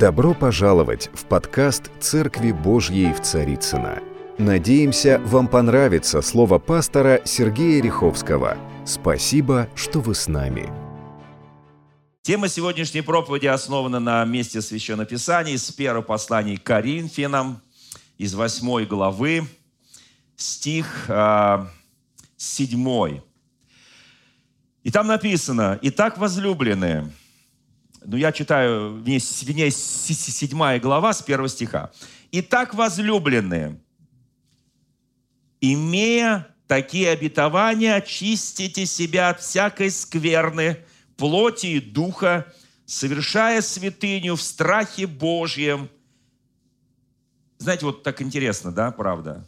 Добро пожаловать в подкаст «Церкви Божьей в Царицына. Надеемся, вам понравится слово пастора Сергея Риховского. Спасибо, что вы с нами. Тема сегодняшней проповеди основана на месте Священного Писания из первого послания к Коринфянам, из 8 главы, стих э, 7. И там написано, «Итак, возлюбленные, ну, я читаю, вне 7 глава с 1 стиха. «Итак, возлюбленные, имея такие обетования, очистите себя от всякой скверны, плоти и духа, совершая святыню в страхе Божьем». Знаете, вот так интересно, да, правда?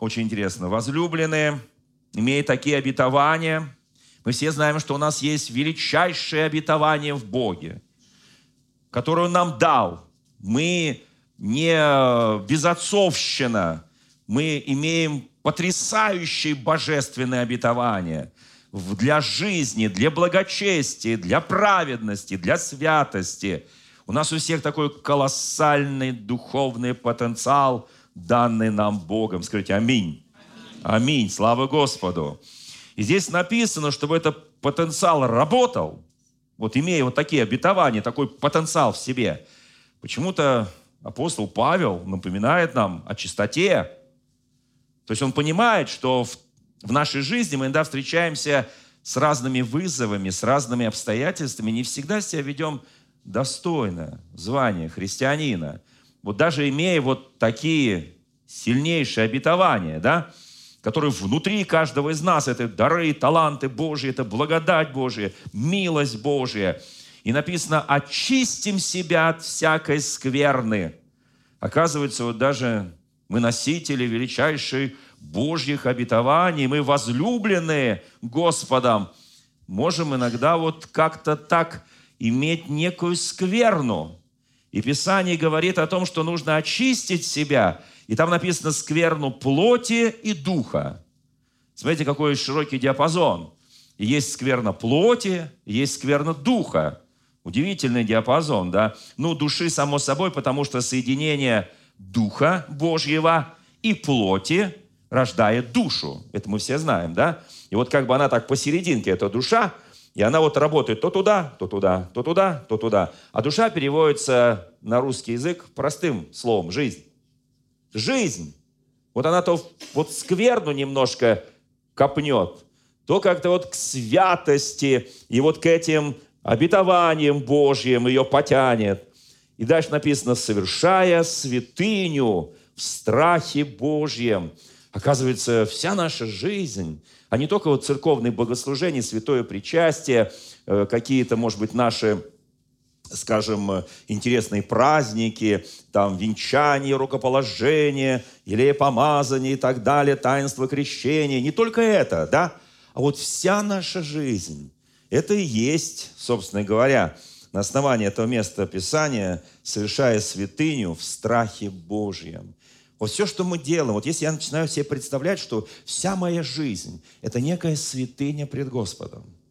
Очень интересно. Возлюбленные, имея такие обетования – мы все знаем, что у нас есть величайшее обетование в Боге, которое Он нам дал. Мы не безотцовщина, мы имеем потрясающие божественные обетования для жизни, для благочестия, для праведности, для святости. У нас у всех такой колоссальный духовный потенциал, данный нам Богом. Скажите аминь. Аминь. Слава Господу. И здесь написано, чтобы этот потенциал работал, вот имея вот такие обетования, такой потенциал в себе. Почему-то апостол Павел напоминает нам о чистоте. То есть он понимает, что в, в нашей жизни мы иногда встречаемся с разными вызовами, с разными обстоятельствами, не всегда себя ведем достойно звания христианина. Вот даже имея вот такие сильнейшие обетования, да, который внутри каждого из нас. Это дары, таланты Божьи, это благодать Божья, милость Божья. И написано, очистим себя от всякой скверны. Оказывается, вот даже мы носители величайших Божьих обетований, мы возлюбленные Господом, можем иногда вот как-то так иметь некую скверну. И Писание говорит о том, что нужно очистить себя – и там написано «скверну плоти и духа». Смотрите, какой широкий диапазон. Есть скверна плоти, есть скверна духа. Удивительный диапазон, да? Ну, души, само собой, потому что соединение Духа Божьего и плоти рождает душу. Это мы все знаем, да? И вот как бы она так посерединке, эта душа, и она вот работает то туда, то туда, то туда, то туда. А душа переводится на русский язык простым словом «жизнь» жизнь, вот она то вот скверну немножко копнет, то как-то вот к святости и вот к этим обетованиям Божьим ее потянет. И дальше написано, совершая святыню в страхе Божьем. Оказывается, вся наша жизнь, а не только вот церковные богослужения, святое причастие, э, какие-то, может быть, наши скажем, интересные праздники, там венчание, рукоположение, или помазание и так далее, таинство крещения. Не только это, да? А вот вся наша жизнь, это и есть, собственно говоря, на основании этого места Писания, совершая святыню в страхе Божьем. Вот все, что мы делаем, вот если я начинаю себе представлять, что вся моя жизнь – это некая святыня пред Господом –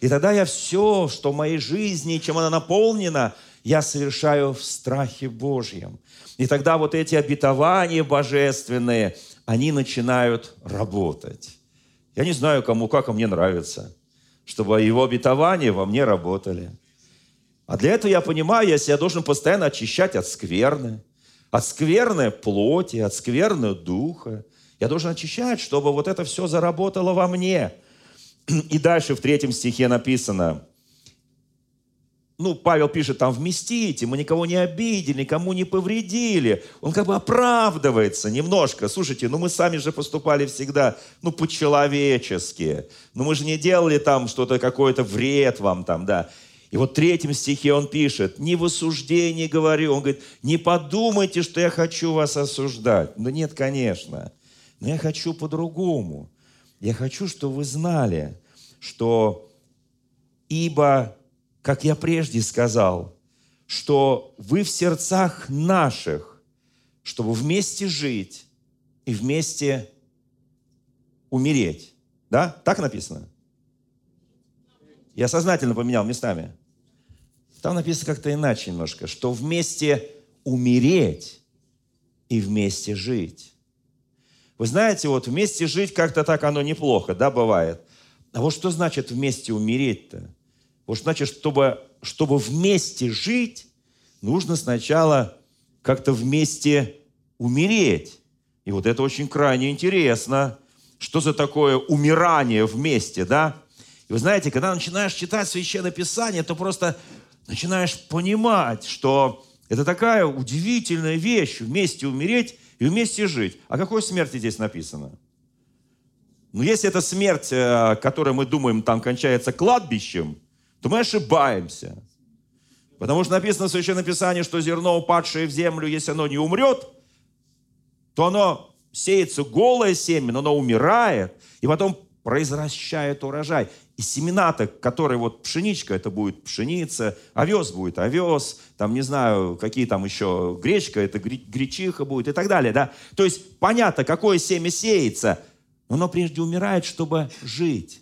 и тогда я все, что в моей жизни, чем она наполнена, я совершаю в страхе Божьем. И тогда вот эти обетования божественные, они начинают работать. Я не знаю, кому как, а мне нравится, чтобы его обетования во мне работали. А для этого я понимаю, если я должен постоянно очищать от скверны, от скверны плоти, от скверны духа. Я должен очищать, чтобы вот это все заработало во мне – И дальше в третьем стихе написано, ну, Павел пишет там, вместите, мы никого не обидели, никому не повредили. Он как бы оправдывается немножко. Слушайте, ну мы сами же поступали всегда, ну, по-человечески. Ну, мы же не делали там что-то, какой-то вред вам там, да. И вот в третьем стихе он пишет, не в осуждении говорю. Он говорит, не подумайте, что я хочу вас осуждать. Ну, нет, конечно. Но я хочу по-другому. Я хочу, чтобы вы знали, что ибо, как я прежде сказал, что вы в сердцах наших, чтобы вместе жить и вместе умереть. Да? Так написано? Я сознательно поменял местами. Там написано как-то иначе немножко, что вместе умереть и вместе жить. Вы знаете, вот вместе жить как-то так оно неплохо, да, бывает. А вот что значит вместе умереть-то? Вот значит, чтобы, чтобы вместе жить, нужно сначала как-то вместе умереть. И вот это очень крайне интересно. Что за такое умирание вместе, да? И вы знаете, когда начинаешь читать Священное Писание, то просто начинаешь понимать, что это такая удивительная вещь вместе умереть и вместе жить. О какой смерти здесь написано? Ну, если это смерть, э, которая мы думаем там кончается кладбищем, то мы ошибаемся. Потому что написано в Священном Писании, что зерно, упадшее в землю, если оно не умрет, то оно сеется голое семя, но оно умирает, и потом произвращает урожай. И семена-то, которые вот пшеничка, это будет пшеница, овес будет овес, там, не знаю, какие там еще, гречка, это гречиха будет и так далее, да. То есть понятно, какое семя сеется, но оно прежде умирает, чтобы жить,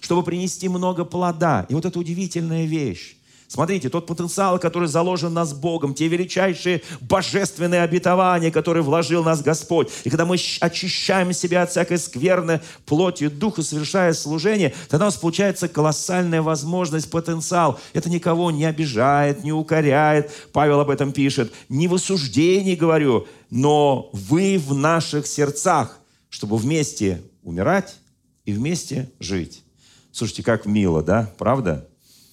чтобы принести много плода. И вот это удивительная вещь. Смотрите, тот потенциал, который заложен нас Богом, те величайшие божественные обетования, которые вложил нас Господь. И когда мы очищаем себя от всякой скверны плотью духа, совершая служение, тогда у нас получается колоссальная возможность, потенциал. Это никого не обижает, не укоряет. Павел об этом пишет. Не в осуждении говорю, но вы в наших сердцах, чтобы вместе умирать и вместе жить. Слушайте, как мило, да? Правда?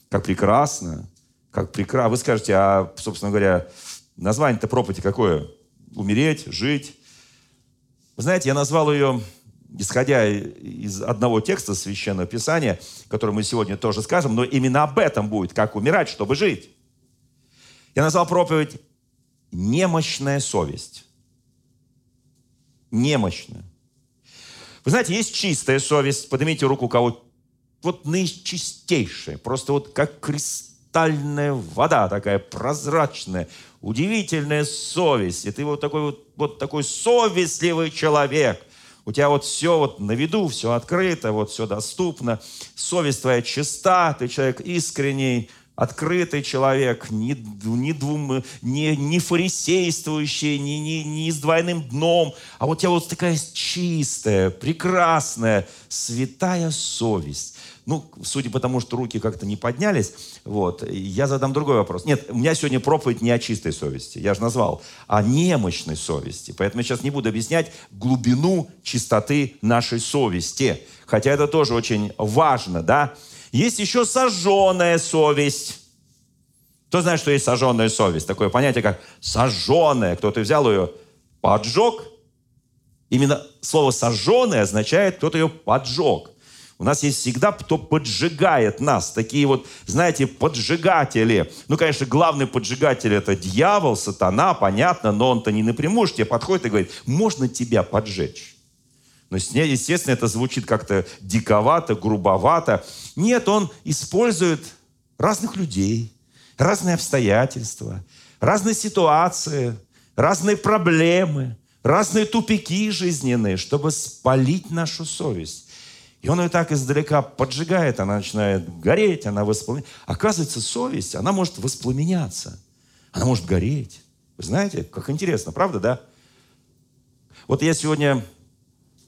Как прекрасно как прекрасно. Вы скажете, а, собственно говоря, название-то проповеди какое? Умереть, жить. Вы знаете, я назвал ее, исходя из одного текста Священного Писания, который мы сегодня тоже скажем, но именно об этом будет, как умирать, чтобы жить. Я назвал проповедь «Немощная совесть». Немощная. Вы знаете, есть чистая совесть. Поднимите руку у кого вот наичистейшая, просто вот как кристальная вода, такая прозрачная, удивительная совесть. И ты вот такой вот, вот такой совестливый человек. У тебя вот все вот на виду, все открыто, вот все доступно. Совесть твоя чиста, ты человек искренний, открытый человек, не, не, двум, не, не фарисействующий, не, не, не с двойным дном, а вот тебя вот такая чистая, прекрасная, святая совесть. Ну, судя по тому, что руки как-то не поднялись, вот, я задам другой вопрос. Нет, у меня сегодня проповедь не о чистой совести, я же назвал, а о немощной совести. Поэтому я сейчас не буду объяснять глубину чистоты нашей совести. Хотя это тоже очень важно, да. Есть еще сожженная совесть. Кто знает, что есть сожженная совесть? Такое понятие, как сожженная. Кто-то взял ее, поджег. Именно слово сожженная означает, кто-то ее поджег. У нас есть всегда кто поджигает нас. Такие вот, знаете, поджигатели. Ну, конечно, главный поджигатель это дьявол, сатана, понятно, но он-то не напрямую к тебе подходит и говорит, можно тебя поджечь. Но, естественно, это звучит как-то диковато, грубовато. Нет, он использует разных людей, разные обстоятельства, разные ситуации, разные проблемы, разные тупики жизненные, чтобы спалить нашу совесть. И он ее так издалека поджигает, она начинает гореть, она воспламеняется. Оказывается, совесть, она может воспламеняться, она может гореть. Вы знаете, как интересно, правда, да? Вот я сегодня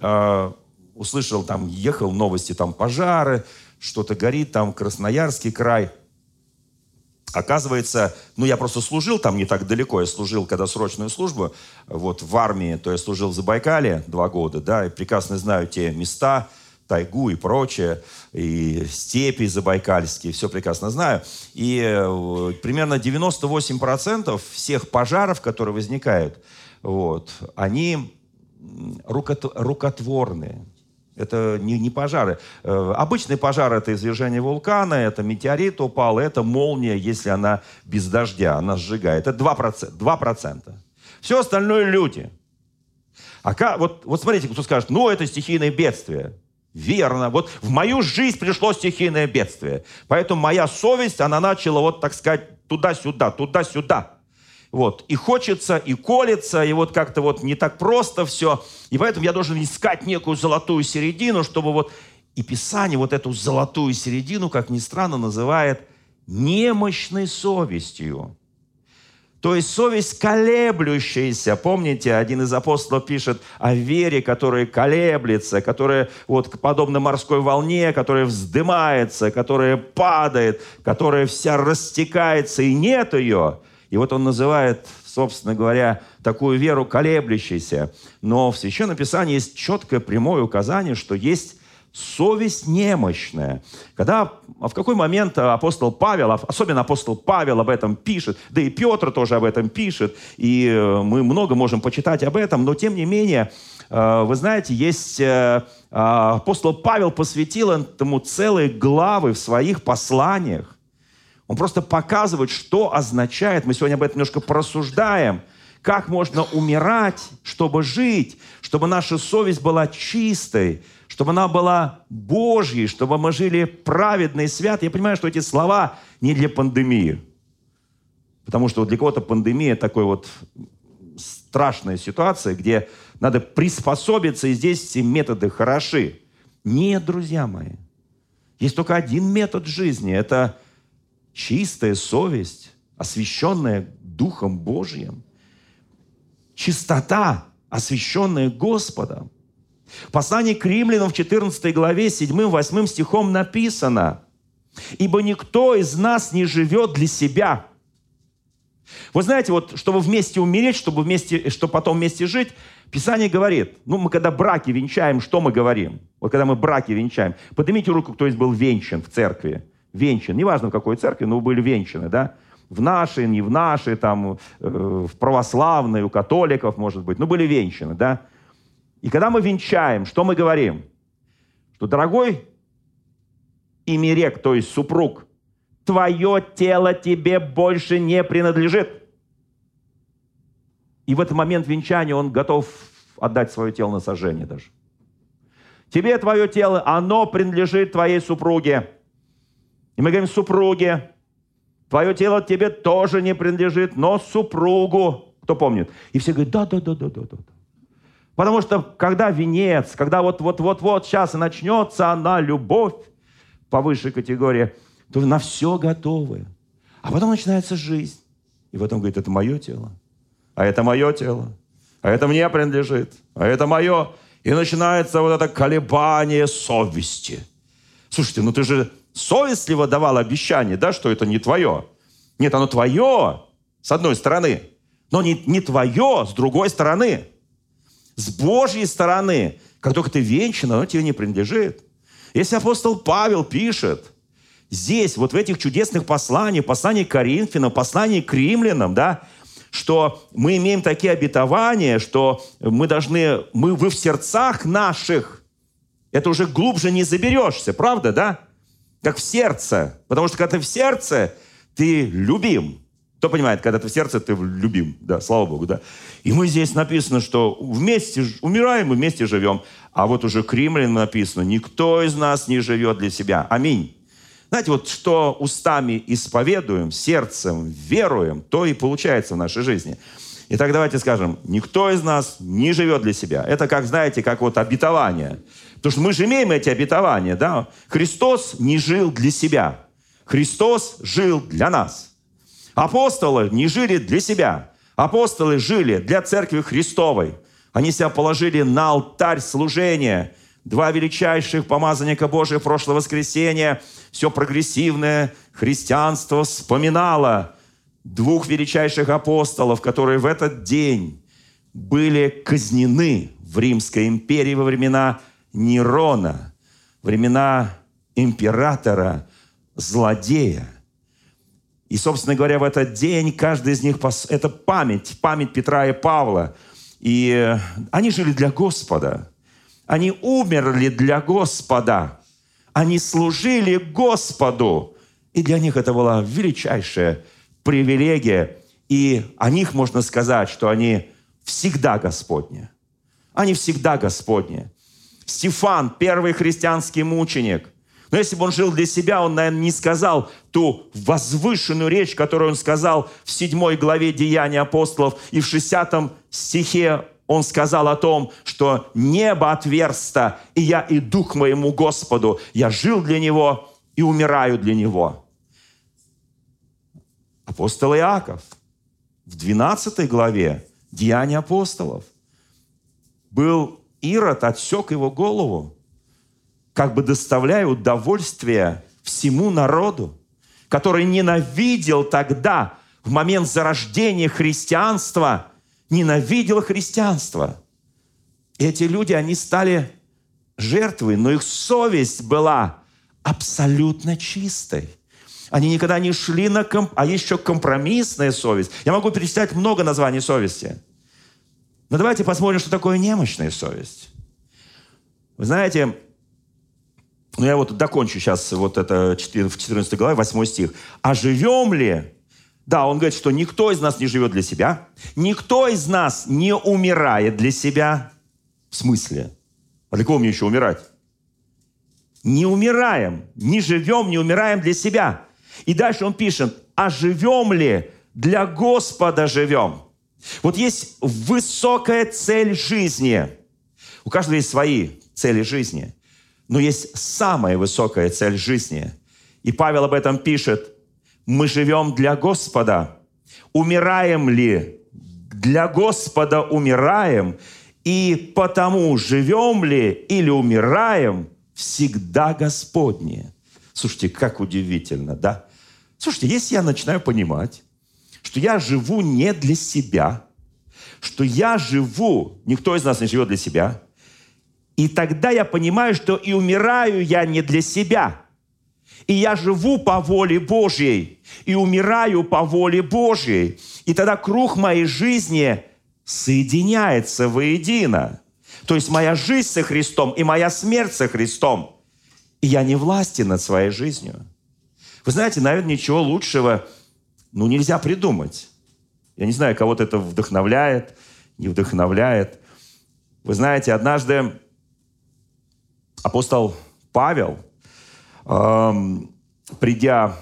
э, услышал, там, ехал новости, там пожары, что-то горит, там Красноярский край. Оказывается, ну я просто служил там не так далеко, я служил, когда срочную службу, вот в армии, то я служил в Забайкале два года, да, и прекрасно знаю те места, тайгу и прочее, и степи забайкальские, все прекрасно знаю. И э, примерно 98% всех пожаров, которые возникают, вот, они рукотворные. Это не, пожары. Э, обычный пожар – это извержение вулкана, это метеорит упал, это молния, если она без дождя, она сжигает. Это 2%. 2%. Все остальное – люди. А вот, вот смотрите, кто скажет, ну, это стихийное бедствие. Верно. Вот в мою жизнь пришло стихийное бедствие. Поэтому моя совесть, она начала вот, так сказать, туда-сюда, туда-сюда. Вот. И хочется, и колется, и вот как-то вот не так просто все. И поэтому я должен искать некую золотую середину, чтобы вот... И Писание вот эту золотую середину, как ни странно, называет немощной совестью. То есть совесть колеблющаяся. Помните, один из апостолов пишет о вере, которая колеблется, которая вот подобно морской волне, которая вздымается, которая падает, которая вся растекается, и нет ее. И вот он называет, собственно говоря, такую веру колеблющейся. Но в Священном Писании есть четкое прямое указание, что есть совесть немощная. Когда, а в какой момент апостол Павел, особенно апостол Павел об этом пишет, да и Петр тоже об этом пишет, и э, мы много можем почитать об этом, но тем не менее, э, вы знаете, есть э, апостол Павел посвятил этому целые главы в своих посланиях. Он просто показывает, что означает, мы сегодня об этом немножко порассуждаем, как можно умирать, чтобы жить, чтобы наша совесть была чистой, чтобы она была Божьей, чтобы мы жили праведно и свято. Я понимаю, что эти слова не для пандемии. Потому что для кого-то пандемия такой вот страшная ситуация, где надо приспособиться, и здесь все методы хороши. Нет, друзья мои. Есть только один метод жизни. Это чистая совесть, освященная Духом Божьим. Чистота, освященная Господом. В послании к римлянам в 14 главе 7-8 стихом написано, «Ибо никто из нас не живет для себя». Вы знаете, вот, чтобы вместе умереть, чтобы, вместе, чтобы потом вместе жить, Писание говорит, ну, мы когда браки венчаем, что мы говорим? Вот когда мы браки венчаем, поднимите руку, кто из был венчан в церкви. Венчан, неважно в какой церкви, но были венчаны, да? В нашей, не в нашей, там, э, в православной, у католиков, может быть, ну, были венчаны, да? И когда мы венчаем, что мы говорим? Что, дорогой имерек, то есть супруг, твое тело тебе больше не принадлежит. И в этот момент венчания он готов отдать свое тело на сожжение даже. Тебе твое тело, оно принадлежит твоей супруге. И мы говорим супруге, твое тело тебе тоже не принадлежит, но супругу. Кто помнит? И все говорят, да, да, да, да, да, да. Потому что когда венец, когда вот-вот-вот-вот сейчас начнется она, любовь по высшей категории, то на все готовы. А потом начинается жизнь. И потом говорит, это мое тело, а это мое тело, а это мне принадлежит, а это мое. И начинается вот это колебание совести. Слушайте, ну ты же совестливо давал обещание, да, что это не твое. Нет, оно твое, с одной стороны, но не, не твое, с другой стороны. С Божьей стороны, как только ты венчан, оно тебе не принадлежит. Если апостол Павел пишет, здесь, вот в этих чудесных посланиях, послании к Коринфянам, послании к римлянам, да, что мы имеем такие обетования, что мы должны, мы, вы в сердцах наших, это уже глубже не заберешься, правда, да? Как в сердце. Потому что когда ты в сердце, ты любим. Кто понимает, когда ты в сердце, ты любим. Да, слава Богу, да. И мы здесь написано, что вместе умираем и вместе живем. А вот уже к римлянам написано, никто из нас не живет для себя. Аминь. Знаете, вот что устами исповедуем, сердцем веруем, то и получается в нашей жизни. Итак, давайте скажем, никто из нас не живет для себя. Это как, знаете, как вот обетование. Потому что мы же имеем эти обетования, да? Христос не жил для себя. Христос жил для нас. Апостолы не жили для себя. Апостолы жили для Церкви Христовой. Они себя положили на алтарь служения. Два величайших помазанника Божия в прошлое воскресенье, все прогрессивное христианство вспоминало двух величайших апостолов, которые в этот день были казнены в Римской империи во времена Нерона, времена императора, злодея. И, собственно говоря, в этот день каждый из них – это память, память Петра и Павла. И э, они жили для Господа. Они умерли для Господа. Они служили Господу. И для них это была величайшая привилегия. И о них можно сказать, что они всегда Господни. Они всегда Господни. Стефан, первый христианский мученик, но если бы он жил для себя, он, наверное, не сказал ту возвышенную речь, которую он сказал в седьмой главе Деяний апостолов и в шестьдесятом стихе он сказал о том, что небо отверсто, и я иду к моему Господу. Я жил для Него и умираю для Него. Апостол Иаков в 12 главе Деяния апостолов был Ирод, отсек его голову, как бы доставляя удовольствие всему народу, который ненавидел тогда, в момент зарождения христианства, ненавидел христианство. эти люди, они стали жертвой, но их совесть была абсолютно чистой. Они никогда не шли на комп... А еще компромиссная совесть. Я могу перечислять много названий совести. Но давайте посмотрим, что такое немощная совесть. Вы знаете, ну я вот докончу сейчас вот это в 14 главе, 8 стих. «А живем ли?» Да, он говорит, что никто из нас не живет для себя, никто из нас не умирает для себя. В смысле? А для кого мне еще умирать? Не умираем, не живем, не умираем для себя. И дальше он пишет, а живем ли для Господа живем? Вот есть высокая цель жизни. У каждого есть свои цели жизни. Но есть самая высокая цель жизни. И Павел об этом пишет. Мы живем для Господа. Умираем ли? Для Господа умираем. И потому живем ли или умираем, всегда Господне. Слушайте, как удивительно, да? Слушайте, если я начинаю понимать, что я живу не для себя, что я живу, никто из нас не живет для себя, и тогда я понимаю, что и умираю я не для себя. И я живу по воле Божьей, и умираю по воле Божьей. И тогда круг моей жизни соединяется воедино. То есть моя жизнь со Христом и моя смерть со Христом. И я не властен над своей жизнью. Вы знаете, наверное, ничего лучшего ну, нельзя придумать. Я не знаю, кого-то это вдохновляет, не вдохновляет. Вы знаете, однажды апостол Павел, эм, придя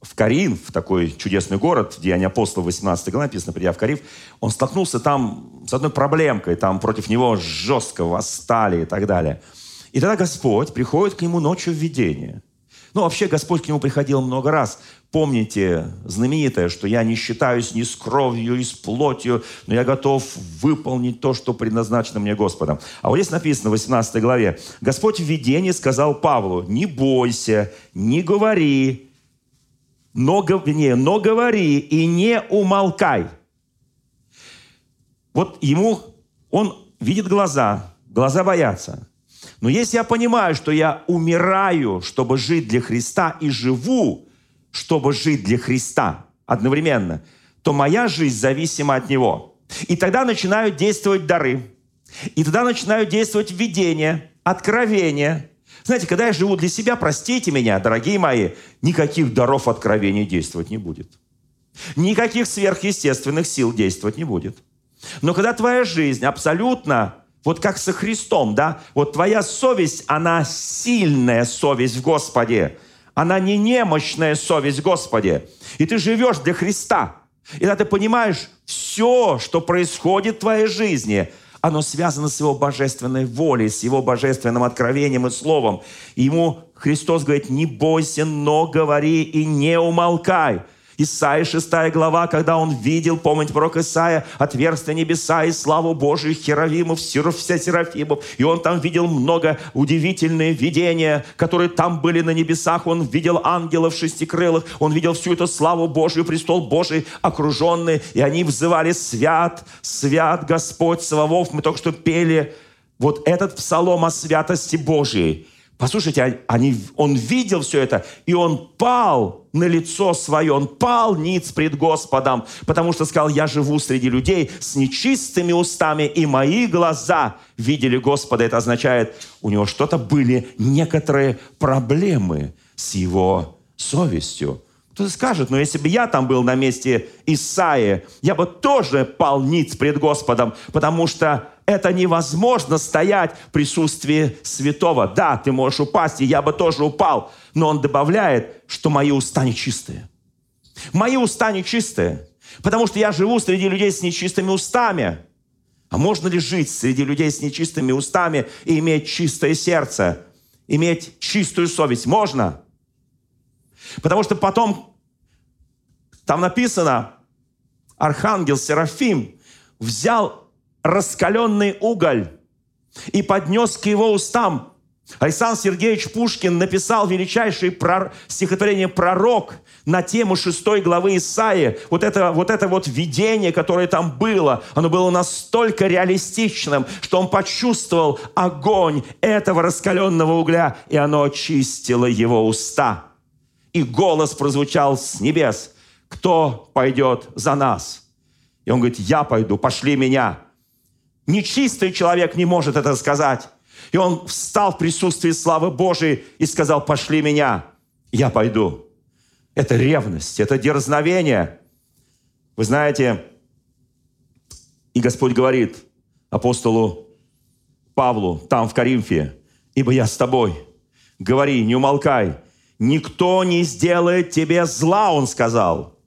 в Карин, в такой чудесный город, в Деянии апостола 18 глава написано, придя в Карив, он столкнулся там с одной проблемкой, там против него жестко восстали и так далее. И тогда Господь приходит к нему ночью в видение. Ну, вообще, Господь к нему приходил много раз. Помните знаменитое, что я не считаюсь ни с кровью, ни с плотью, но я готов выполнить то, что предназначено мне Господом. А вот здесь написано в 18 главе. Господь в видении сказал Павлу, не бойся, не говори, но, не, но говори и не умолкай. Вот ему, он видит глаза, глаза боятся. Но если я понимаю, что я умираю, чтобы жить для Христа, и живу, чтобы жить для Христа одновременно, то моя жизнь зависима от Него. И тогда начинают действовать дары. И тогда начинают действовать видения, откровения. Знаете, когда я живу для себя, простите меня, дорогие мои, никаких даров откровения действовать не будет. Никаких сверхъестественных сил действовать не будет. Но когда твоя жизнь абсолютно вот как со Христом, да? Вот твоя совесть, она сильная совесть в Господе. Она не немощная совесть в Господе. И ты живешь для Христа. И когда ты понимаешь, все, что происходит в твоей жизни, оно связано с Его божественной волей, с Его божественным откровением и словом. И ему Христос говорит, не бойся, но говори и не умолкай. Исаия 6 глава, когда он видел, помните, пророк Исаия, отверстия небеса и славу Божию, херовимов, серафимов. И он там видел много удивительные видения, которые там были на небесах. Он видел ангелов шестикрылых, он видел всю эту славу Божию, престол Божий окруженный. И они взывали «Свят, свят Господь Саваоф». Мы только что пели вот этот псалом о святости Божией. Послушайте, а, они, он видел все это, и он пал на лицо свое, он пал ниц пред Господом, потому что сказал, я живу среди людей с нечистыми устами, и мои глаза видели Господа. Это означает, у него что-то были некоторые проблемы с его совестью. Скажет, но если бы я там был на месте Исаия, я бы тоже пал пред Господом, потому что это невозможно стоять в присутствии святого. Да, ты можешь упасть, и я бы тоже упал. Но он добавляет, что мои уста нечистые. Мои уста нечистые. Потому что я живу среди людей с нечистыми устами. А можно ли жить среди людей с нечистыми устами и иметь чистое сердце? Иметь чистую совесть? Можно. Потому что потом Там написано, архангел Серафим взял раскаленный уголь и поднес к его устам. Александр Сергеевич Пушкин написал величайшее прор... стихотворение «Пророк» на тему шестой главы Исаии. Вот это, вот это вот видение, которое там было, оно было настолько реалистичным, что он почувствовал огонь этого раскаленного угля, и оно очистило его уста. И голос прозвучал с небес. «Кто пойдет за нас?» И он говорит, «Я пойду, пошли меня». Нечистый человек не может это сказать. И он встал в присутствии славы Божией и сказал, пошли меня, я пойду. Это ревность, это дерзновение. Вы знаете, и Господь говорит апостолу Павлу там в Коринфе, «Ибо я с тобой, говори, не умолкай, никто не сделает тебе зла», он сказал.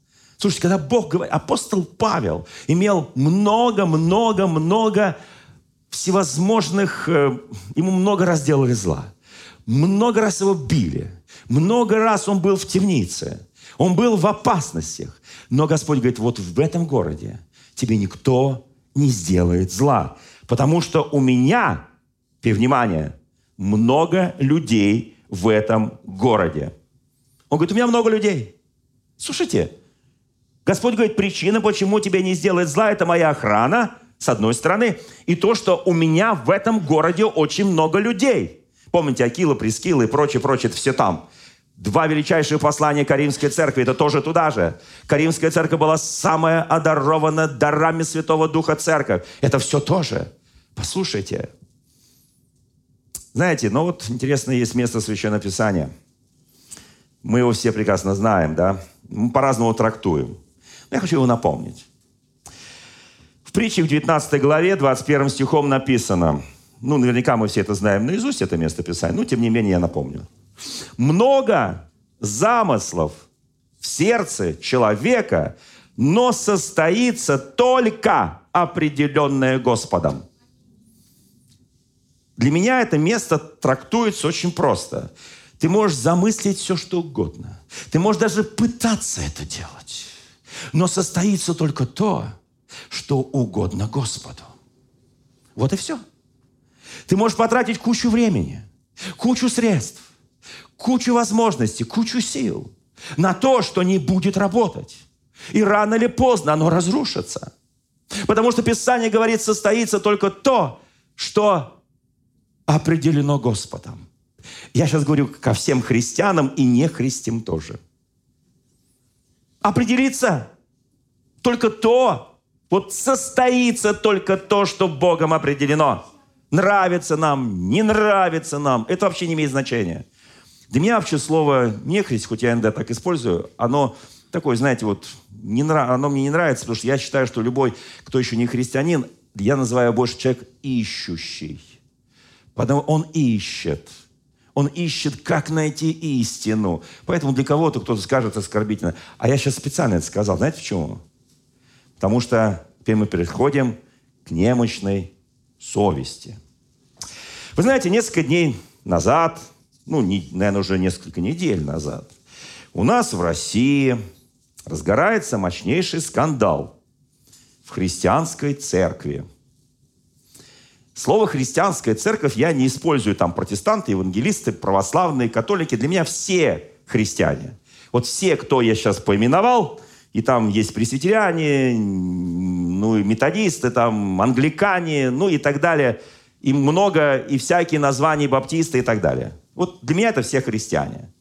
Слушайте, когда Бог говорит, апостол Павел имел много-много-много всевозможных, э, ему много раз делали зла. Много раз его били. Много раз он был в темнице. Он был в опасностях. Но Господь говорит, вот в этом городе тебе никто не сделает зла. Потому что у меня, ты внимание, много людей в этом городе. Он говорит, у меня много людей. Слушайте, Господь говорит, причина, почему тебе не сделает зла, это моя охрана, с одной стороны, и то, что у меня в этом городе очень много людей. Помните, Акила, Прескила и прочее, прочее, это все там. Два величайших послания Каримской церкви, это тоже туда же. Каримская церковь была самая одарована дарами Святого Духа церковь. Это все тоже. Послушайте. Знаете, ну вот интересно есть место Священного Писания. Мы его все прекрасно знаем, да? Мы по-разному трактуем. Я хочу его напомнить. В притче в 19 главе 21 стихом написано, ну, наверняка мы все это знаем наизусть, это место Писания, но тем не менее я напомню. Много замыслов в сердце человека, но состоится только определенное Господом. Для меня это место трактуется очень просто. Ты можешь замыслить все, что угодно. Ты можешь даже пытаться это делать. Но состоится только то, что угодно Господу. Вот и все. Ты можешь потратить кучу времени, кучу средств, кучу возможностей, кучу сил на то, что не будет работать. И рано или поздно оно разрушится. Потому что Писание говорит, состоится только то, что определено Господом. Я сейчас говорю ко всем христианам и не христям тоже. Определиться только то, вот состоится только то, что Богом определено. Нравится нам, не нравится нам, это вообще не имеет значения. Для меня вообще слово «нехрист», хоть я иногда так использую, оно такое, знаете, вот, не нрав... оно мне не нравится, потому что я считаю, что любой, кто еще не христианин, я называю больше человек ищущий. Потому он ищет. Он ищет, как найти истину. Поэтому для кого-то кто-то скажет оскорбительно. А я сейчас специально это сказал. Знаете почему? Потому что теперь мы переходим к немощной совести. Вы знаете, несколько дней назад, ну, не, наверное, уже несколько недель назад, у нас в России разгорается мощнейший скандал в христианской церкви. Слово «христианская церковь» я не использую там протестанты, евангелисты, православные, католики. Для меня все христиане. Вот все, кто я сейчас поименовал – и там есть пресвитеряне, ну и методисты, там англикане, ну и так далее. И много, и всякие названия баптисты и так далее. Вот для меня это все христиане.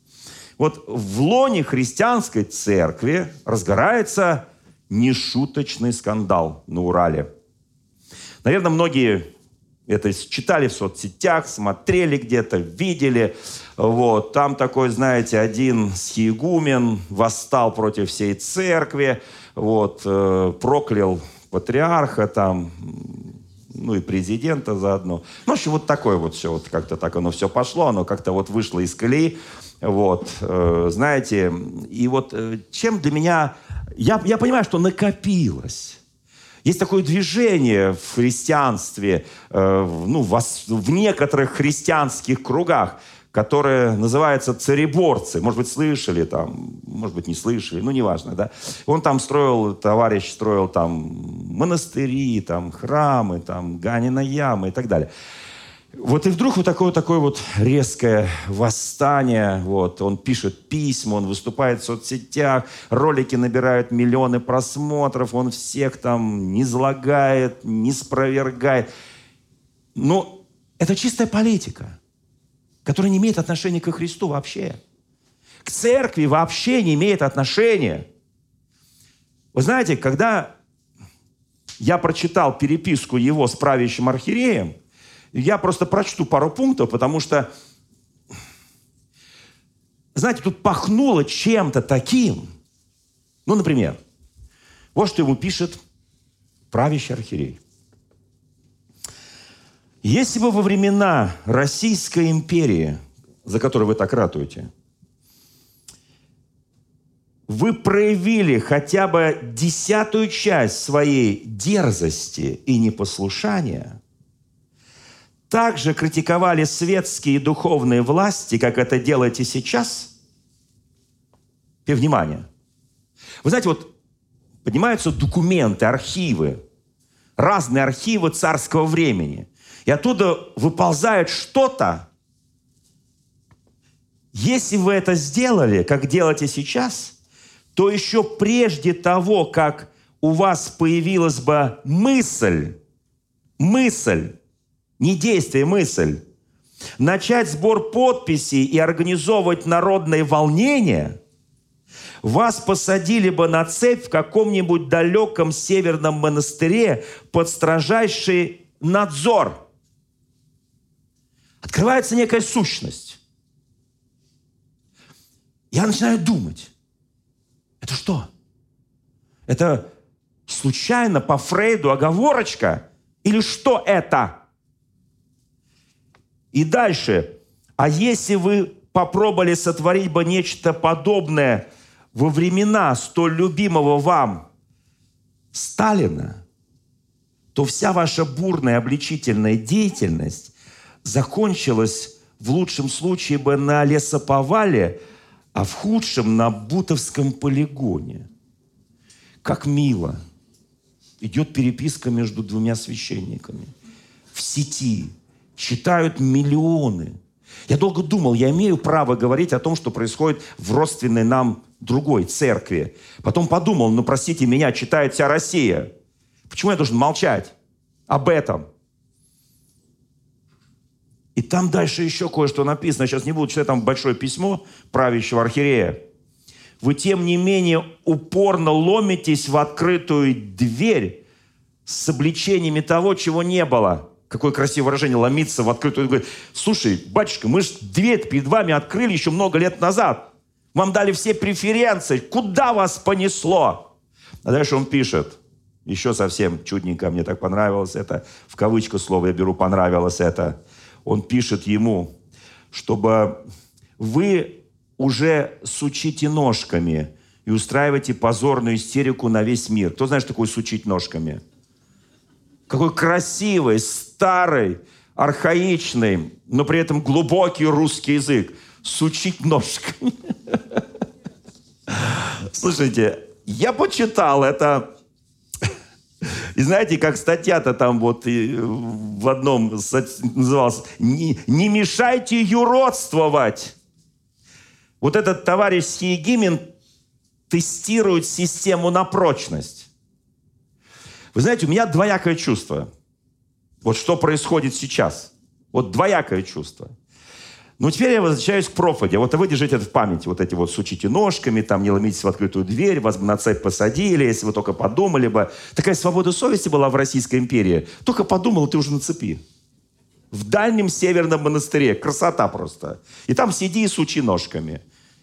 Вот в лоне христианской церкви разгорается нешуточный скандал на Урале. Наверное, многие это читали в соцсетях, смотрели где-то, видели. Вот. Там такой, знаете, один схиегумен восстал против всей церкви, вот, э, проклял патриарха там, ну и президента заодно. Ну, в общем, вот такое вот все, вот как-то так оно все пошло, оно как-то вот вышло из колеи. Вот, э, знаете, и вот э, чем для меня... Я, я понимаю, что накопилось есть такое движение в христианстве, э, ну, в, некоторых христианских кругах, которое называется «Цаrebорцы». Может быть, слышали там, может быть, не слышали, ну, неважно, да. Он там строил, товарищ строил там монастыри, там храмы, там Ганина ямы и так далее. Вот и вдруг вот такое, такое вот резкое восстание. Вот, он пишет письма, он выступает в соцсетях, ролики набирают миллионы просмотров, он всех там не излагает, не спровергает. Но это чистая политика, которая не имеет отношения к Христу вообще. К церкви вообще не имеет отношения. Вы знаете, когда я прочитал переписку его с правящим архиереем, я просто прочту пару пунктов, потому что, знаете, тут пахнуло чем-то таким. Ну, например, вот что ему пишет правящий архиерей. Если бы во времена Российской империи, за которую вы так ратуете, вы проявили хотя бы десятую часть своей дерзости и непослушания, также критиковали светские и духовные власти, как это делаете сейчас, и внимание, вы знаете, вот поднимаются документы, архивы, разные архивы царского времени, и оттуда выползает что-то, если вы это сделали, как делаете сейчас, то еще прежде того, как у вас появилась бы мысль, мысль не действие, мысль. Начать сбор подписей и организовывать народное волнение, вас посадили бы на цепь в каком-нибудь далеком северном монастыре под строжайший надзор. Открывается некая сущность. Я начинаю думать, это что? Это случайно по Фрейду оговорочка? Или что это? И дальше. А если вы попробовали сотворить бы нечто подобное во времена столь любимого вам Сталина, то вся ваша бурная обличительная деятельность закончилась в лучшем случае бы на лесоповале, а в худшем на Бутовском полигоне. Как мило. Идет переписка между двумя священниками в сети – читают миллионы. Я долго думал, я имею право говорить о том, что происходит в родственной нам другой церкви. Потом подумал, ну простите меня, читает вся Россия. Почему я должен молчать об этом? И там дальше еще кое-что написано. Сейчас не буду читать там большое письмо правящего архиерея. Вы, тем не менее, упорно ломитесь в открытую дверь с обличениями того, чего не было – Какое красивое выражение, ломиться в открытую. Говорит, слушай, батюшка, мы же дверь перед вами открыли еще много лет назад. Вам дали все преференции. Куда вас понесло? А дальше он пишет, еще совсем чудненько, мне так понравилось это, в кавычку слово я беру, понравилось это. Он пишет ему, чтобы вы уже сучите ножками и устраиваете позорную истерику на весь мир. Кто знает, что такое сучить ножками? Какой красивый, старый, архаичный, но при этом глубокий русский язык. Сучить ножками. Слушайте, я почитал это. И знаете, как статья-то там вот в одном называлась «Не, не мешайте юродствовать». Вот этот товарищ Сиегимин тестирует систему на прочность. Вы знаете, у меня двоякое чувство. Вот что происходит сейчас. Вот двоякое чувство. Ну, теперь я возвращаюсь к проповеди. Вот вы держите это в памяти. Вот эти вот сучите ножками, там не ломитесь в открытую дверь, вас бы на цепь посадили, если вы только подумали бы. Такая свобода совести была в Российской империи. Только подумал, ты уже на цепи. В дальнем северном монастыре. Красота просто. И там сиди и сучи ножками.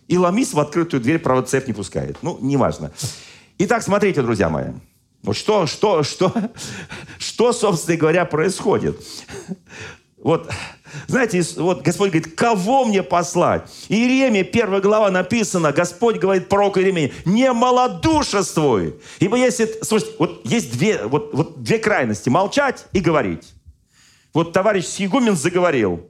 И ломись в открытую дверь, правда, цепь не пускает. Ну, неважно. Итак, смотрите, друзья мои. Вот что, что, что, что, собственно говоря, происходит? Вот, знаете, вот Господь говорит, кого мне послать? Иеремия, первая глава написано, Господь говорит пророк Иеремия, не малодушествуй. Ибо если, слушайте, вот есть две, вот, вот две крайности, молчать и говорить. Вот товарищ Сигумен заговорил.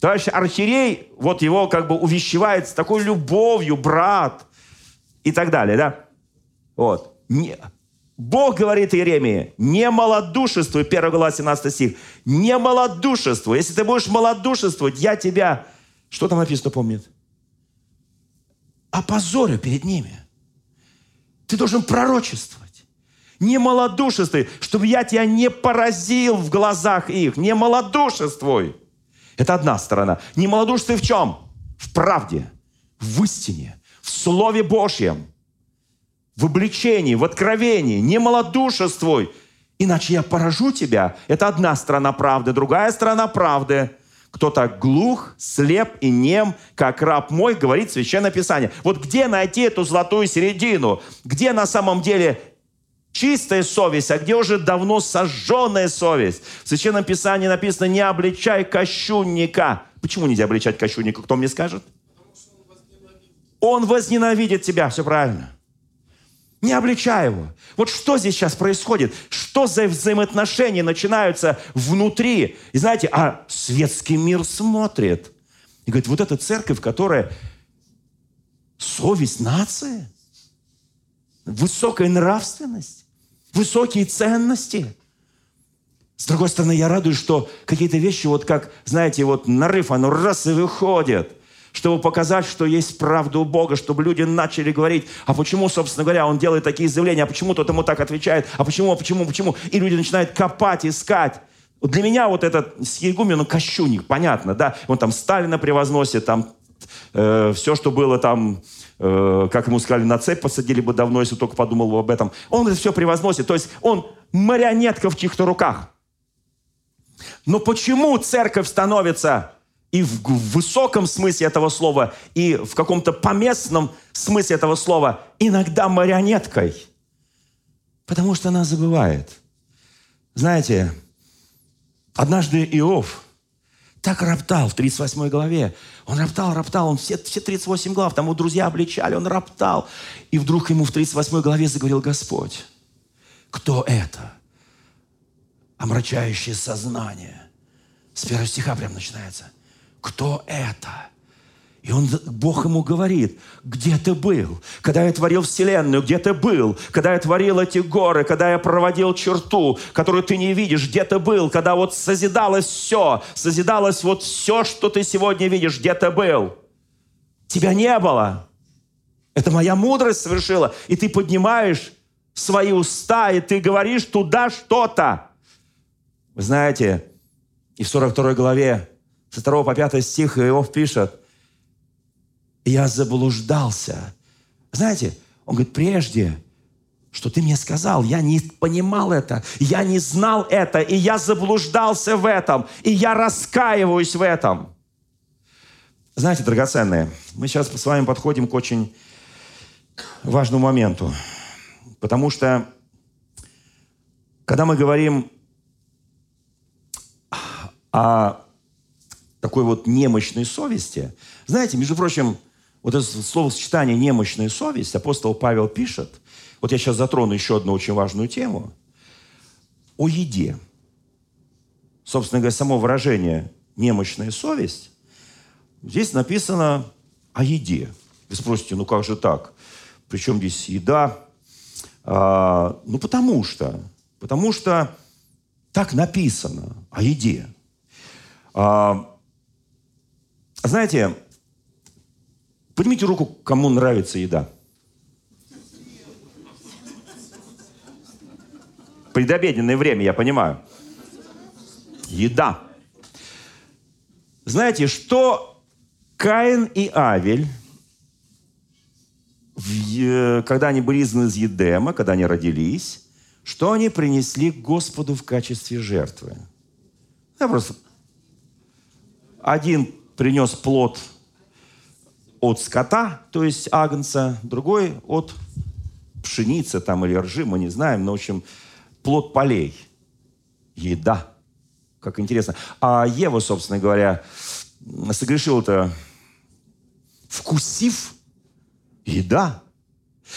Товарищ архиерей, вот его как бы увещевает с такой любовью, брат, и так далее, да? Вот. Не, Бог говорит Иеремии, не малодушествуй, 1 глава 17 стих, не малодушествуй. Если ты будешь малодушествовать, я тебя, что там написано, помнит? Опозорю перед ними. Ты должен пророчествовать. Не малодушествуй, чтобы я тебя не поразил в глазах их. Не малодушествуй. Это одна сторона. Не малодушествуй в чем? В правде, в истине, в Слове Божьем, в обличении, в откровении. Не малодушествуй, иначе я поражу тебя. Это одна сторона правды. Другая сторона правды. Кто так глух, слеп и нем, как раб мой, говорит Священное Писание. Вот где найти эту золотую середину? Где на самом деле чистая совесть, а где уже давно сожженная совесть? В Священном Писании написано, не обличай кощунника. Почему нельзя обличать кощунника? Кто мне скажет? Он возненавидит тебя, все правильно. Не обличай его. Вот что здесь сейчас происходит? Что за взаимоотношения начинаются внутри? И знаете, а светский мир смотрит. И говорит, вот эта церковь, которая совесть нации, высокая нравственность, высокие ценности. С другой стороны, я радуюсь, что какие-то вещи, вот как, знаете, вот нарыв, оно раз и выходит – чтобы показать, что есть правда у Бога, чтобы люди начали говорить, а почему, собственно говоря, он делает такие заявления, а почему тот ему так отвечает, а почему, почему, почему. И люди начинают копать, искать. Для меня вот этот с Егуменом кощунник, понятно, да, он там Сталина превозносит, там э, все, что было там, э, как ему сказали, на цепь посадили бы давно, если только подумал бы об этом. Он это все превозносит, то есть он марионетка в чьих-то руках. Но почему церковь становится и в, высоком смысле этого слова, и в каком-то поместном смысле этого слова, иногда марионеткой. Потому что она забывает. Знаете, однажды Иов так роптал в 38 главе. Он роптал, роптал, он все, все 38 глав, там его друзья обличали, он роптал. И вдруг ему в 38 главе заговорил Господь. Кто это? Омрачающее сознание. С первого стиха прям начинается – кто это? И он, Бог ему говорит, где ты был, когда я творил Вселенную, где ты был, когда я творил эти горы, когда я проводил черту, которую ты не видишь, где ты был, когда вот созидалось все, созидалось вот все, что ты сегодня видишь, где ты был. Тебя не было. Это моя мудрость совершила. И ты поднимаешь свои уста, и ты говоришь туда что-то. Вы знаете, и в 42 главе со 2 по 5 стих Иов пишет, «Я заблуждался». Знаете, он говорит, прежде, что ты мне сказал, я не понимал это, я не знал это, и я заблуждался в этом, и я раскаиваюсь в этом. Знаете, драгоценные, мы сейчас с вами подходим к очень важному моменту, потому что когда мы говорим о такой вот немощной совести. Знаете, между прочим, вот это словосочетание «немощная совесть» апостол Павел пишет, вот я сейчас затрону еще одну очень важную тему, о еде. Собственно говоря, само выражение «немощная совесть» здесь написано о еде. Вы спросите, ну как же так? Причем здесь еда? А, ну потому что, потому что так написано о еде. А, знаете, поднимите руку, кому нравится еда. Предобеденное время, я понимаю. Еда. Знаете, что Каин и Авель, когда они были изгнаны из Едема, когда они родились, что они принесли Господу в качестве жертвы? Я просто... Один принес плод от скота, то есть агнца, другой от пшеницы там или ржи, мы не знаем, но, в общем, плод полей. Еда. Как интересно. А Ева, собственно говоря, согрешила-то, вкусив еда.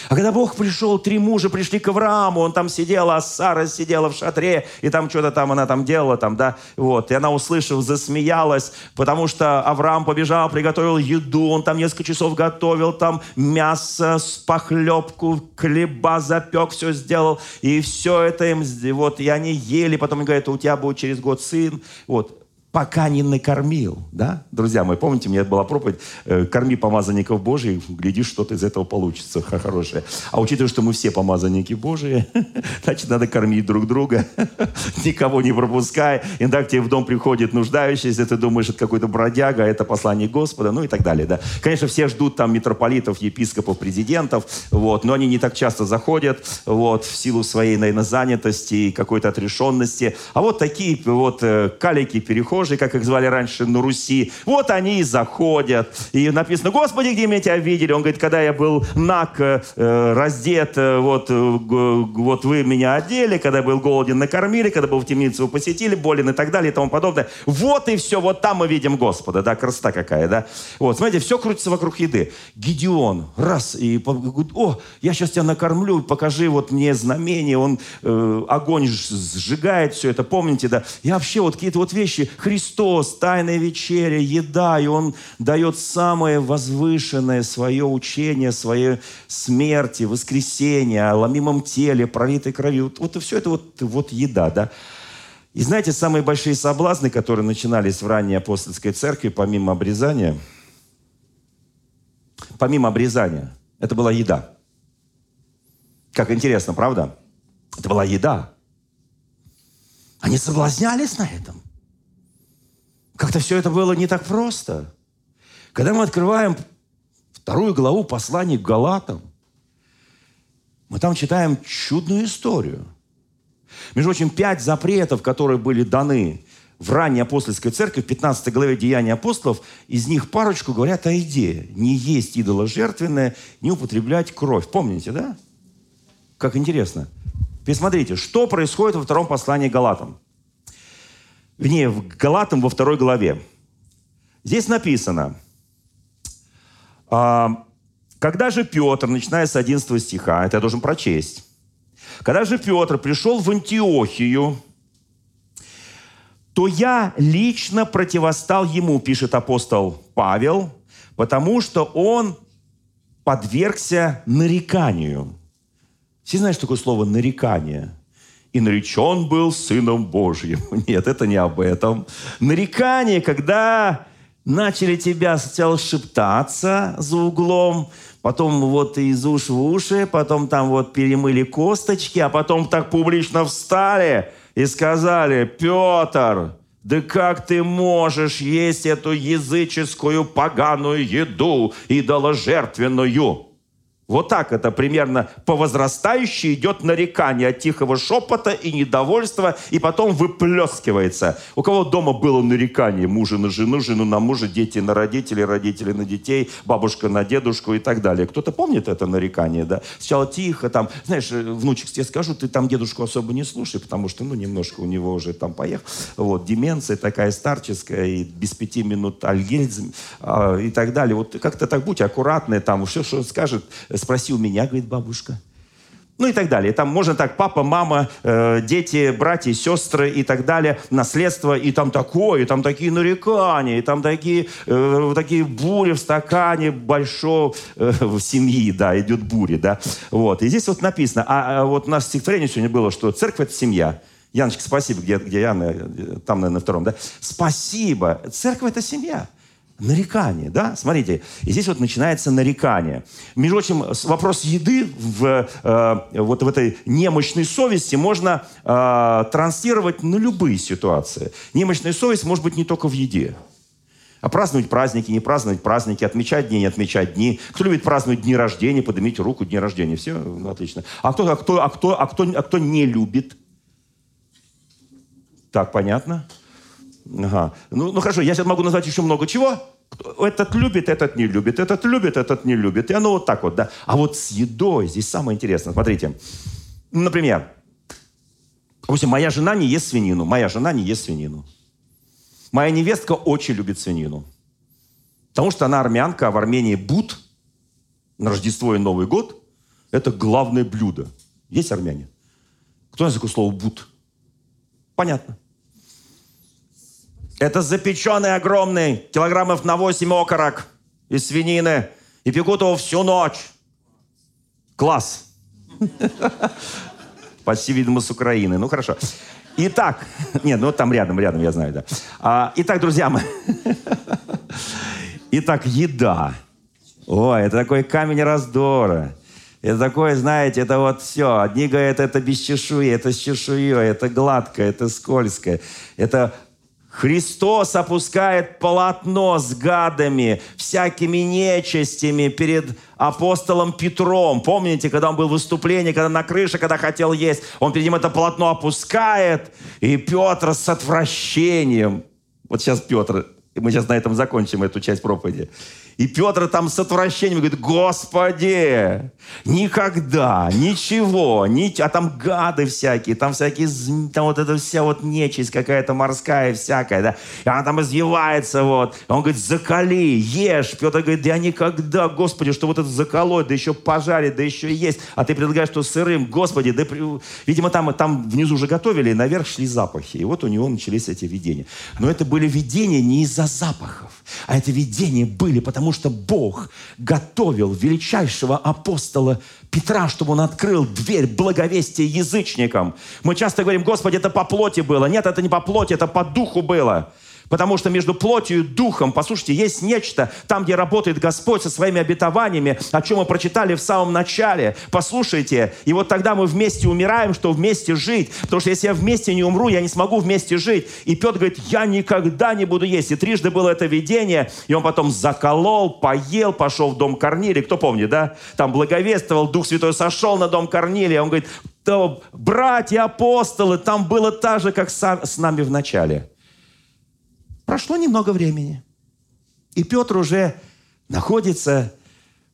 А когда Бог пришел, три мужа пришли к Аврааму, он там сидел, а Сара сидела в шатре, и там что-то там она там делала, там, да, вот. И она, услышав, засмеялась, потому что Авраам побежал, приготовил еду, он там несколько часов готовил, там мясо, похлебку, хлеба запек, все сделал, и все это им, вот, и они ели, потом он говорит, у тебя будет через год сын, вот пока не накормил. Да? Друзья мои, помните, у меня была проповедь э, «Корми помазанников Божьих, глядишь, что-то из этого получится хорошее». А учитывая, что мы все помазанники Божьи, значит, надо кормить друг друга, никого не пропуская. Иногда к тебе в дом приходит нуждающийся, ты думаешь, это какой-то бродяга, а это послание Господа, ну и так далее. Да? Конечно, все ждут там митрополитов, епископов, президентов, вот, но они не так часто заходят вот, в силу своей, наверное, занятости и какой-то отрешенности. А вот такие вот э, калики, перехожие, прохожие, как их звали раньше на Руси. Вот они и заходят. И написано, Господи, где меня тебя видели? Он говорит, когда я был наг, э, раздет, э, вот, э, вот вы меня одели, когда я был голоден, накормили, когда был в темнице, вы посетили, болен и так далее и тому подобное. Вот и все, вот там мы видим Господа, да, красота какая, да. Вот, смотрите, все крутится вокруг еды. Гедеон, раз, и, о, я сейчас тебя накормлю, покажи вот мне знамение, он э, огонь сжигает все это, помните, да. И вообще вот какие-то вот вещи, Христос, Тайная вечеря, еда, и Он дает самое возвышенное свое учение, свое смерти, воскресение, о ломимом теле, пролитой крови. Вот, вот все это вот, вот еда, да. И знаете, самые большие соблазны, которые начинались в ранней апостольской церкви, помимо обрезания, помимо обрезания, это была еда. Как интересно, правда? Это была еда. Они соблазнялись на этом. Как-то все это было не так просто. Когда мы открываем вторую главу послания к Галатам, мы там читаем чудную историю. Между прочим, пять запретов, которые были даны в ранней апостольской церкви, в 15 главе Деяния апостолов, из них парочку говорят о идее. Не есть идоложертвенное, не употреблять кровь. Помните, да? Как интересно. Посмотрите, что происходит во втором послании Галатам вернее, в Галатам во второй главе. Здесь написано, а, когда же Петр, начиная с 11 стиха, это я должен прочесть, когда же Петр пришел в Антиохию, то я лично противостал ему, пишет апостол Павел, потому что он подвергся нареканию. Все знают, что такое слово «нарекание»? И наречен был Сыном Божьим. Нет, это не об этом. Нарекание, когда начали тебя сначала шептаться за углом, потом вот из уш в уши, потом там вот перемыли косточки, а потом так публично встали и сказали, Петр, да как ты можешь есть эту языческую поганую еду, идоложертвенную? Вот так это примерно по возрастающей идет нарекание от тихого шепота и недовольства, и потом выплескивается. У кого дома было нарекание? Мужа на жену, жену на мужа, дети на родителей, родители на детей, бабушка на дедушку и так далее. Кто-то помнит это нарекание, да? Сначала тихо, там, знаешь, внучек тебе скажу, ты там дедушку особо не слушай, потому что, ну, немножко у него уже там поехал. Вот, деменция такая старческая, и без пяти минут альгельзм э, и так далее. Вот как-то так будь аккуратный, там, все, что скажет, спросил меня, говорит бабушка. Ну и так далее. Там можно так, папа, мама, э, дети, братья, сестры и так далее, наследство, и там такое, и там такие нарекания, и там такие, э, такие бури в стакане большого э, в семьи, да, идет буря, да. Вот. И здесь вот написано, а, а вот у нас стихотворение сегодня было, что церковь – это семья. Яночка, спасибо, где, где Яна, там, наверное, на втором, да? Спасибо. Церковь – это семья. Нарекание, да? Смотрите, и здесь вот начинается нарекание. Между прочим, вопрос еды в, э, вот в этой немощной совести можно э, транслировать на любые ситуации. Немощная совесть может быть не только в еде. А праздновать праздники, не праздновать праздники, отмечать дни, не отмечать дни. Кто любит праздновать дни рождения, поднимите руку, дни рождения. Все, ну, отлично. А кто, а кто, а кто, а кто, а кто не любит? Так, понятно? Ага. Ну, ну хорошо, я сейчас могу назвать еще много чего. Этот любит, этот не любит, этот любит, этот не любит. И оно вот так вот, да. А вот с едой здесь самое интересное. Смотрите. Например, допустим, моя жена не ест свинину. Моя жена не ест свинину. Моя невестка очень любит свинину. Потому что она армянка, а в Армении Бут на Рождество и Новый год – Это главное блюдо. Есть армяне? Кто знает такое слово «бут»? Понятно. Это запеченный огромный, килограммов на 8 окорок из свинины. И пекут его всю ночь. Класс. Почти, видимо, с Украины. Ну, хорошо. Итак, нет, ну там рядом, рядом, я знаю, да. А, итак, друзья мои. Итак, еда. Ой, это такой камень раздора. Это такое, знаете, это вот все. Одни говорят, это без чешуи, это с чешуей, это гладкое, это скользкое. Это Христос опускает полотно с гадами, всякими нечистями перед апостолом Петром. Помните, когда он был в выступлении, когда на крыше, когда хотел есть, он перед ним это полотно опускает, и Петр с отвращением. Вот сейчас Петр, мы сейчас на этом закончим эту часть проповеди. И Петр там с отвращением говорит, Господи, никогда, ничего, ни... а там гады всякие, там всякие, там вот эта вся вот нечисть какая-то морская всякая, да, и она там извивается вот. Он говорит, закали, ешь. Петр говорит, я никогда, Господи, что вот это заколоть, да еще пожарить, да еще есть. А ты предлагаешь, что сырым, Господи, да, видимо, там, там внизу уже готовили, и наверх шли запахи. И вот у него начались эти видения. Но это были видения не из-за запахов, а это видения были, потому что Бог готовил величайшего апостола Петра, чтобы он открыл дверь благовестия язычникам. Мы часто говорим, Господи, это по плоти было. Нет, это не по плоти, это по духу было. Потому что между плотью и духом, послушайте, есть нечто, там, где работает Господь со своими обетованиями, о чем мы прочитали в самом начале. Послушайте, и вот тогда мы вместе умираем, что вместе жить. Потому что если я вместе не умру, я не смогу вместе жить. И Петр говорит, я никогда не буду есть. И трижды было это видение, и он потом заколол, поел, пошел в дом Корнилия. Кто помнит, да? Там благовествовал, Дух Святой сошел на дом Корнилия. Он говорит, братья апостолы, там было так же, как с нами в начале. Прошло немного времени. И Петр уже находится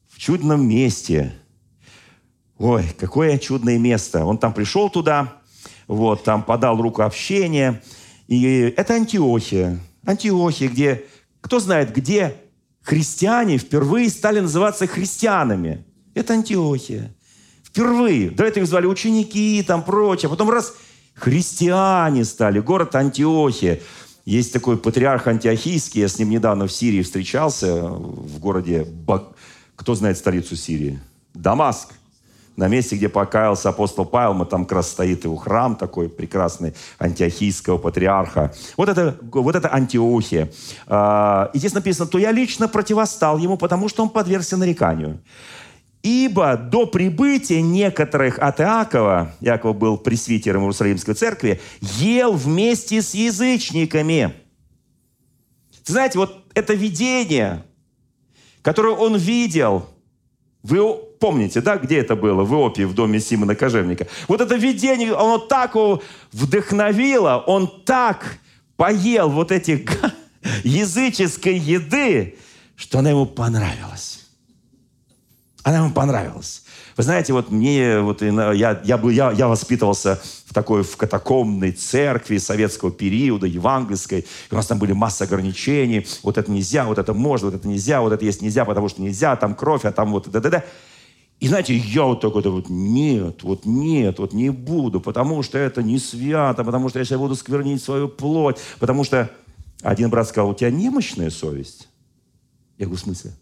в чудном месте. Ой, какое чудное место. Он там пришел туда, вот, там подал руку общения. И это Антиохия. Антиохия, где, кто знает, где христиане впервые стали называться христианами. Это Антиохия. Впервые. До этого их звали ученики, там прочее. Потом раз христиане стали, город Антиохия. Есть такой патриарх антиохийский, я с ним недавно в Сирии встречался, в городе, Бак... кто знает столицу Сирии? Дамаск. На месте, где покаялся апостол Павел, мы там как раз стоит его храм такой прекрасный, антиохийского патриарха. Вот это, вот это Антиохия. А, и здесь написано, то я лично противостал ему, потому что он подвергся нареканию. Ибо до прибытия некоторых от Иакова, Иаков был пресвитером Иерусалимской церкви, ел вместе с язычниками. Знаете, вот это видение, которое он видел, вы помните, да, где это было? В Иопии, в доме Симона Кожевника. Вот это видение, оно так его вдохновило, он так поел вот этих языческой еды, что она ему понравилась. Она ему понравилась. Вы знаете, вот мне, вот я, я, был, я, я воспитывался в такой в катакомной церкви советского периода, евангельской. И у нас там были масса ограничений. Вот это нельзя, вот это можно, вот это нельзя, вот это есть нельзя, потому что нельзя, там кровь, а там вот да-да-да. И знаете, я вот такой вот, нет, вот нет, вот не буду, потому что это не свято, потому что я сейчас буду сквернить свою плоть, потому что один брат сказал, у тебя немощная совесть. Я говорю, в смысле?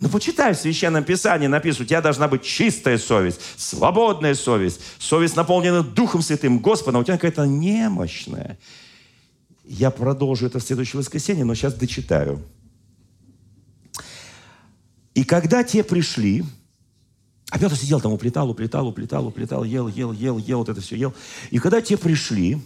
Ну, почитай в Священном Писании, написано, у тебя должна быть чистая совесть, свободная совесть, совесть, наполненная Духом Святым Господом, а у тебя какая-то немощная. Я продолжу это в следующее воскресенье, но сейчас дочитаю. И когда те пришли, а Петр сидел там, уплетал, уплетал, уплетал, уплетал, ел, ел, ел, ел, вот это все ел. И когда те пришли,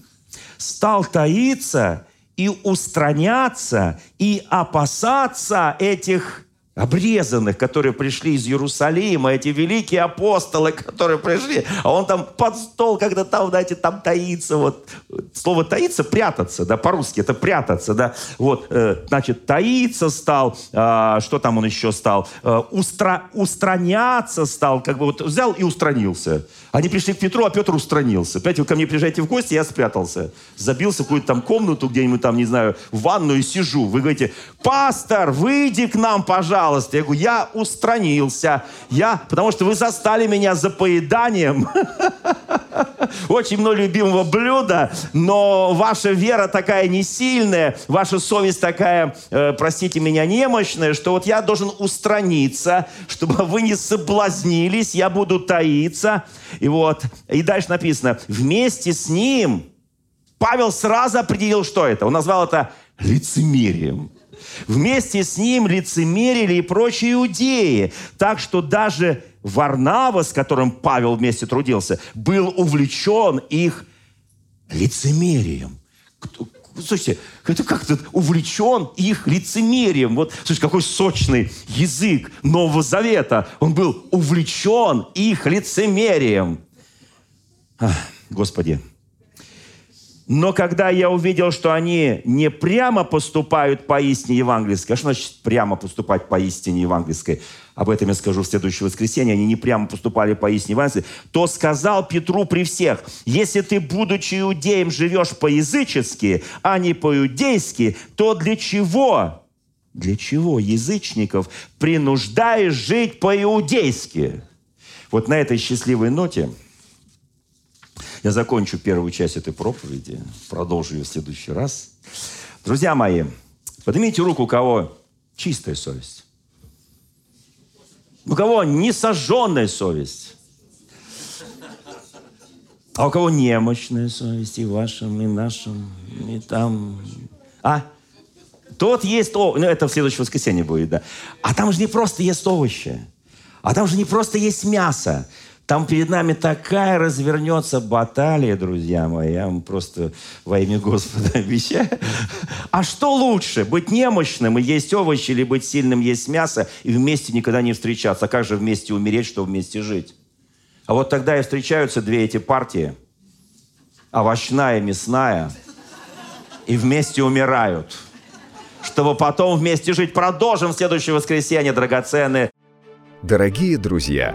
стал таиться и устраняться, и опасаться этих обрезанных, которые пришли из Иерусалима, эти великие апостолы, которые пришли, а он там под стол, когда там, знаете, там таится, вот, слово таится, прятаться, да, по-русски это прятаться, да, вот, э, значит, таиться стал, э, что там он еще стал, э, устра, устраняться стал, как бы вот взял и устранился. Они пришли к Петру, а Петр устранился. Опять вы ко мне приезжаете в гости, я спрятался. Забился в какую-то там комнату, где-нибудь там, не знаю, в ванную и сижу. Вы говорите, пастор, выйди к нам, пожалуйста пожалуйста. Я говорю, я устранился. Я, потому что вы застали меня за поеданием очень много любимого блюда, но ваша вера такая не сильная, ваша совесть такая, э, простите меня, немощная, что вот я должен устраниться, чтобы вы не соблазнились, я буду таиться. И вот, и дальше написано, вместе с ним Павел сразу определил, что это. Он назвал это лицемерием. Вместе с ним лицемерили и прочие иудеи. Так что даже Варнава, с которым Павел вместе трудился, был увлечен их лицемерием. Слушайте, это как-то увлечен их лицемерием. Вот, слушайте, какой сочный язык Нового Завета. Он был увлечен их лицемерием. Ах, Господи, но когда я увидел, что они не прямо поступают по истине евангельской, а что значит прямо поступать по истине евангельской? Об этом я скажу в следующее воскресенье. Они не прямо поступали по истине евангельской. То сказал Петру при всех, если ты, будучи иудеем, живешь по-язычески, а не по-иудейски, то для чего? Для чего язычников принуждаешь жить по-иудейски? Вот на этой счастливой ноте – я закончу первую часть этой проповеди, продолжу ее в следующий раз. Друзья мои, поднимите руку, у кого чистая совесть. У кого не сожженная совесть. А у кого немощная совесть и вашим, и нашим, и там. А? Тот есть, о, ну это в следующее воскресенье будет, да. А там же не просто есть овощи. А там же не просто есть мясо. Там перед нами такая развернется баталия, друзья мои. Я вам просто во имя Господа обещаю. А что лучше? Быть немощным и есть овощи, или быть сильным, есть мясо, и вместе никогда не встречаться? А как же вместе умереть, чтобы вместе жить? А вот тогда и встречаются две эти партии. Овощная и мясная. И вместе умирают. Чтобы потом вместе жить. Продолжим в следующее воскресенье, драгоценные. Дорогие друзья,